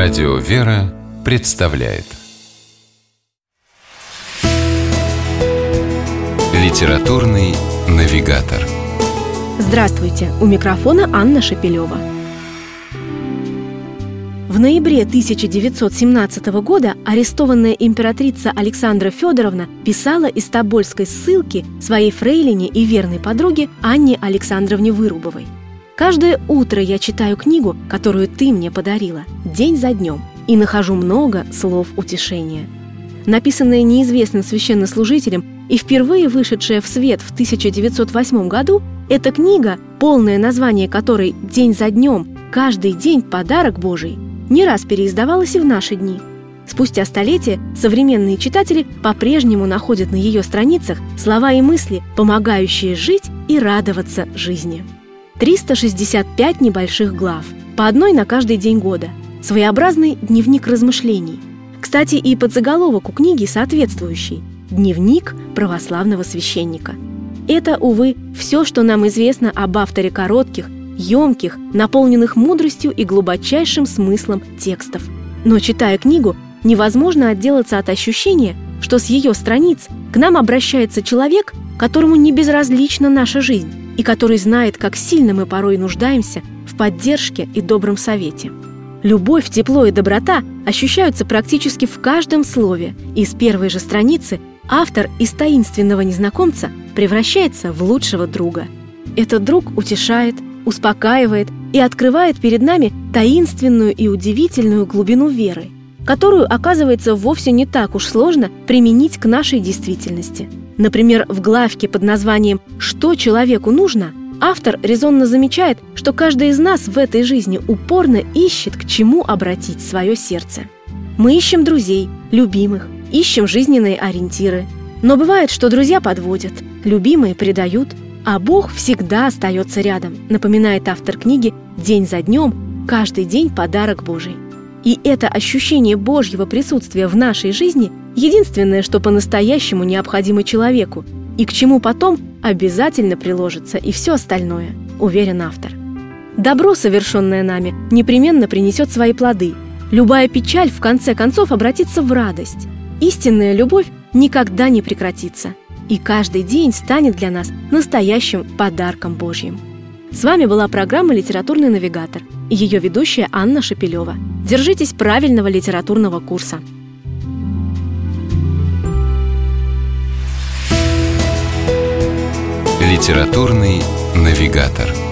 Радио «Вера» представляет Литературный навигатор Здравствуйте! У микрофона Анна Шапилева. В ноябре 1917 года арестованная императрица Александра Федоровна писала из Тобольской ссылки своей фрейлине и верной подруге Анне Александровне Вырубовой – Каждое утро я читаю книгу, которую ты мне подарила, день за днем, и нахожу много слов утешения. Написанная неизвестным священнослужителем и впервые вышедшая в свет в 1908 году, эта книга, полное название которой «День за днем. Каждый день подарок Божий», не раз переиздавалась и в наши дни. Спустя столетия современные читатели по-прежнему находят на ее страницах слова и мысли, помогающие жить и радоваться жизни. 365 небольших глав, по одной на каждый день года. Своеобразный дневник размышлений. Кстати, и подзаголовок у книги соответствующий – «Дневник православного священника». Это, увы, все, что нам известно об авторе коротких, емких, наполненных мудростью и глубочайшим смыслом текстов. Но, читая книгу, невозможно отделаться от ощущения, что с ее страниц к нам обращается человек, которому не безразлична наша жизнь, и который знает, как сильно мы порой нуждаемся в поддержке и добром совете. Любовь, тепло и доброта ощущаются практически в каждом слове, и с первой же страницы автор из таинственного незнакомца превращается в лучшего друга. Этот друг утешает, успокаивает и открывает перед нами таинственную и удивительную глубину веры, которую, оказывается, вовсе не так уж сложно применить к нашей действительности – Например, в главке под названием «Что человеку нужно» автор резонно замечает, что каждый из нас в этой жизни упорно ищет, к чему обратить свое сердце. Мы ищем друзей, любимых, ищем жизненные ориентиры. Но бывает, что друзья подводят, любимые предают, а Бог всегда остается рядом, напоминает автор книги «День за днем, каждый день подарок Божий». И это ощущение Божьего присутствия в нашей жизни единственное, что по-настоящему необходимо человеку, и к чему потом обязательно приложится и все остальное, уверен автор. Добро, совершенное нами, непременно принесет свои плоды. Любая печаль, в конце концов, обратится в радость. Истинная любовь никогда не прекратится. И каждый день станет для нас настоящим подарком Божьим. С вами была программа «Литературный навигатор» и ее ведущая Анна Шапилева. Держитесь правильного литературного курса. Литературный навигатор.